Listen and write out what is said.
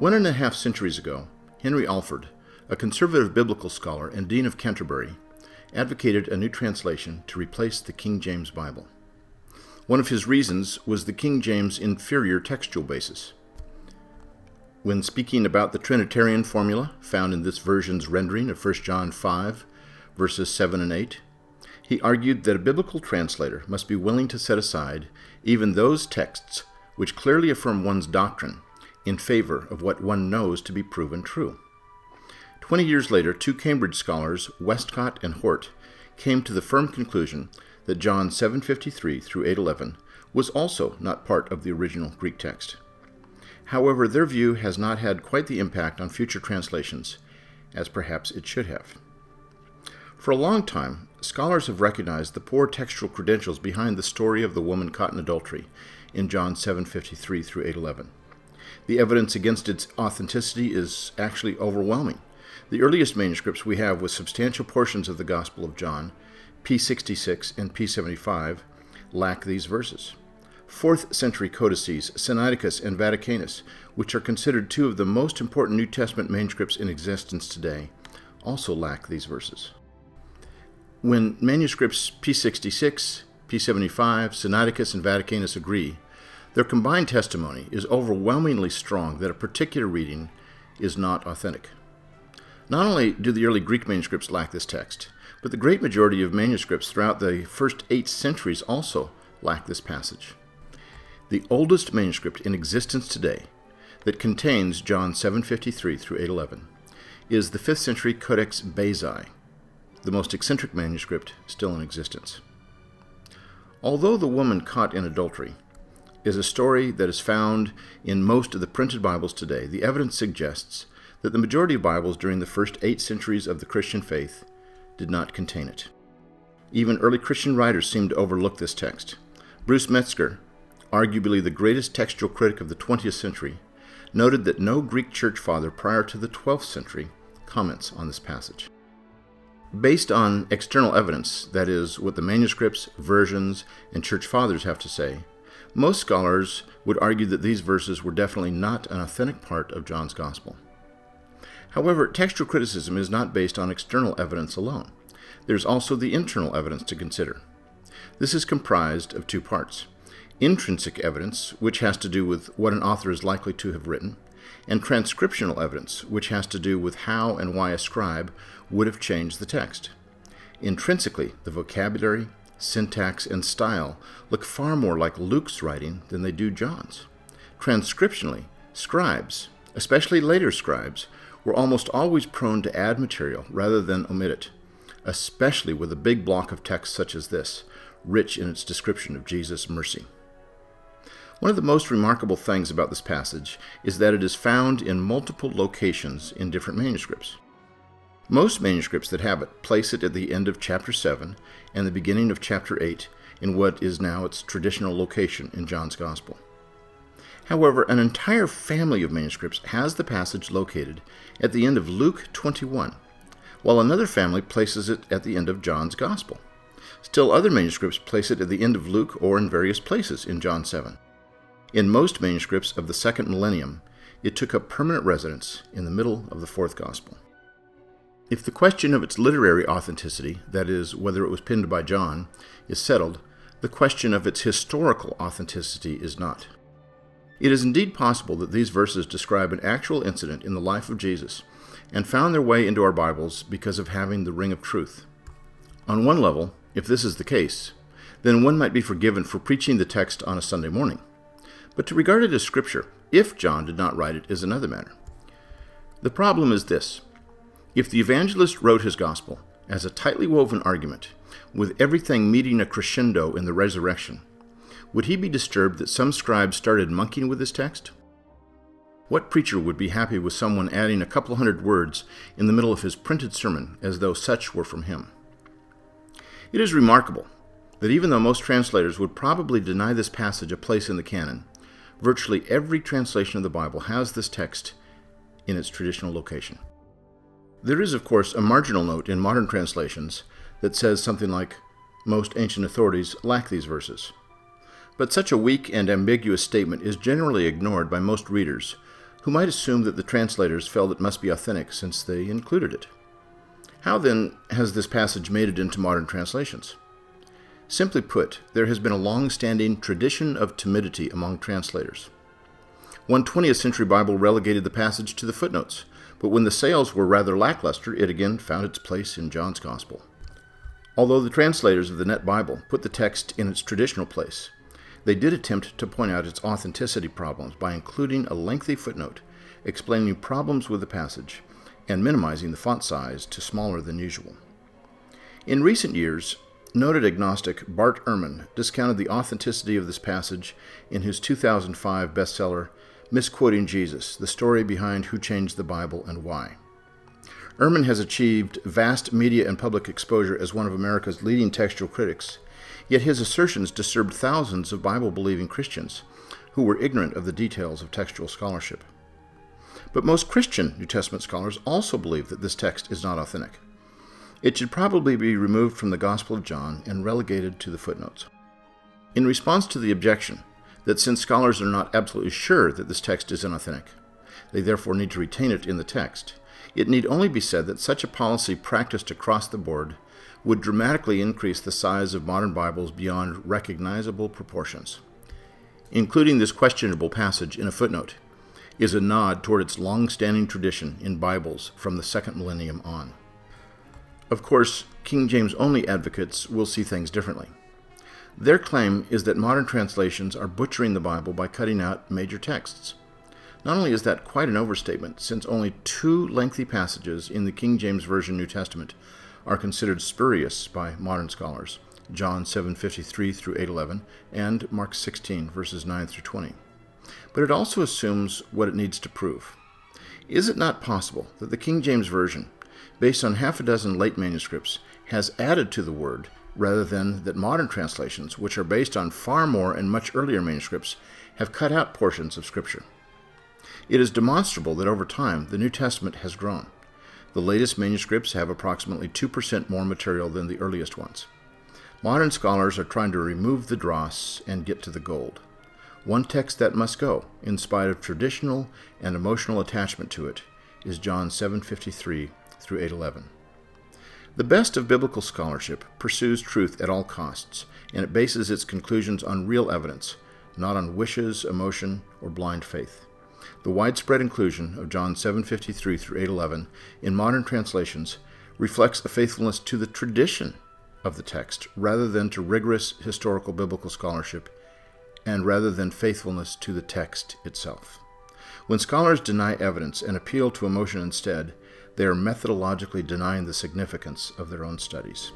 One and a half centuries ago, Henry Alford, a conservative biblical scholar and Dean of Canterbury, advocated a new translation to replace the King James Bible. One of his reasons was the King James' inferior textual basis. When speaking about the Trinitarian formula found in this version's rendering of 1 John 5, verses 7 and 8, he argued that a biblical translator must be willing to set aside even those texts which clearly affirm one's doctrine in favor of what one knows to be proven true. Twenty years later, two Cambridge scholars, Westcott and Hort, came to the firm conclusion that John 7:53 through 8:11 was also not part of the original Greek text. However, their view has not had quite the impact on future translations as perhaps it should have. For a long time, scholars have recognized the poor textual credentials behind the story of the woman caught in adultery in John 7:53 through 8:11. The evidence against its authenticity is actually overwhelming. The earliest manuscripts we have with substantial portions of the Gospel of John, P66 and P75, lack these verses. Fourth century codices, Sinaiticus and Vaticanus, which are considered two of the most important New Testament manuscripts in existence today, also lack these verses. When manuscripts P66, P75, Sinaiticus, and Vaticanus agree, their combined testimony is overwhelmingly strong that a particular reading is not authentic. Not only do the early Greek manuscripts lack this text, but the great majority of manuscripts throughout the first eight centuries also lack this passage. The oldest manuscript in existence today that contains John 7:53 through 8:11 is the 5th century Codex Bezae, the most eccentric manuscript still in existence. Although the woman caught in adultery is a story that is found in most of the printed Bibles today, the evidence suggests that the majority of Bibles during the first eight centuries of the Christian faith did not contain it. Even early Christian writers seem to overlook this text. Bruce Metzger, arguably the greatest textual critic of the 20th century, noted that no Greek church father prior to the 12th century comments on this passage. Based on external evidence, that is, what the manuscripts, versions, and church fathers have to say, most scholars would argue that these verses were definitely not an authentic part of John's Gospel. However, textual criticism is not based on external evidence alone. There's also the internal evidence to consider. This is comprised of two parts intrinsic evidence, which has to do with what an author is likely to have written, and transcriptional evidence, which has to do with how and why a scribe would have changed the text. Intrinsically, the vocabulary, syntax, and style look far more like Luke's writing than they do John's. Transcriptionally, scribes, especially later scribes, were almost always prone to add material rather than omit it, especially with a big block of text such as this, rich in its description of Jesus' mercy. One of the most remarkable things about this passage is that it is found in multiple locations in different manuscripts. Most manuscripts that have it place it at the end of chapter 7 and the beginning of chapter 8 in what is now its traditional location in John's Gospel. However, an entire family of manuscripts has the passage located at the end of Luke 21, while another family places it at the end of John's Gospel. Still, other manuscripts place it at the end of Luke or in various places in John 7. In most manuscripts of the second millennium, it took up permanent residence in the middle of the fourth Gospel. If the question of its literary authenticity, that is, whether it was penned by John, is settled, the question of its historical authenticity is not. It is indeed possible that these verses describe an actual incident in the life of Jesus and found their way into our Bibles because of having the ring of truth. On one level, if this is the case, then one might be forgiven for preaching the text on a Sunday morning. But to regard it as Scripture, if John did not write it, is another matter. The problem is this if the evangelist wrote his gospel as a tightly woven argument, with everything meeting a crescendo in the resurrection, would he be disturbed that some scribes started monkeying with his text? What preacher would be happy with someone adding a couple hundred words in the middle of his printed sermon as though such were from him? It is remarkable that even though most translators would probably deny this passage a place in the canon, virtually every translation of the Bible has this text in its traditional location. There is, of course, a marginal note in modern translations that says something like, Most ancient authorities lack these verses. But such a weak and ambiguous statement is generally ignored by most readers, who might assume that the translators felt it must be authentic since they included it. How then has this passage made it into modern translations? Simply put, there has been a long standing tradition of timidity among translators. One 20th century Bible relegated the passage to the footnotes, but when the sales were rather lackluster, it again found its place in John's Gospel. Although the translators of the Net Bible put the text in its traditional place, they did attempt to point out its authenticity problems by including a lengthy footnote explaining problems with the passage and minimizing the font size to smaller than usual. In recent years, noted agnostic Bart Ehrman discounted the authenticity of this passage in his 2005 bestseller, Misquoting Jesus The Story Behind Who Changed the Bible and Why. Ehrman has achieved vast media and public exposure as one of America's leading textual critics, yet his assertions disturbed thousands of Bible believing Christians who were ignorant of the details of textual scholarship. But most Christian New Testament scholars also believe that this text is not authentic. It should probably be removed from the Gospel of John and relegated to the footnotes. In response to the objection that since scholars are not absolutely sure that this text is inauthentic, they therefore need to retain it in the text, it need only be said that such a policy practiced across the board would dramatically increase the size of modern Bibles beyond recognizable proportions. Including this questionable passage in a footnote is a nod toward its long standing tradition in Bibles from the second millennium on. Of course, King James only advocates will see things differently. Their claim is that modern translations are butchering the Bible by cutting out major texts. Not only is that quite an overstatement, since only two lengthy passages in the King James Version New Testament are considered spurious by modern scholars John 7:53 through 8:11 and Mark 16 verses 9 through 20 but it also assumes what it needs to prove. Is it not possible that the King James Version, based on half a dozen late manuscripts, has added to the word rather than that modern translations, which are based on far more and much earlier manuscripts, have cut out portions of Scripture? It is demonstrable that over time the New Testament has grown. The latest manuscripts have approximately 2% more material than the earliest ones. Modern scholars are trying to remove the dross and get to the gold. One text that must go, in spite of traditional and emotional attachment to it, is John 7:53 through 8:11. The best of biblical scholarship pursues truth at all costs, and it bases its conclusions on real evidence, not on wishes, emotion, or blind faith. The widespread inclusion of John 7:53 through 8:11 in modern translations reflects a faithfulness to the tradition of the text rather than to rigorous historical biblical scholarship and rather than faithfulness to the text itself. When scholars deny evidence and appeal to emotion instead, they are methodologically denying the significance of their own studies.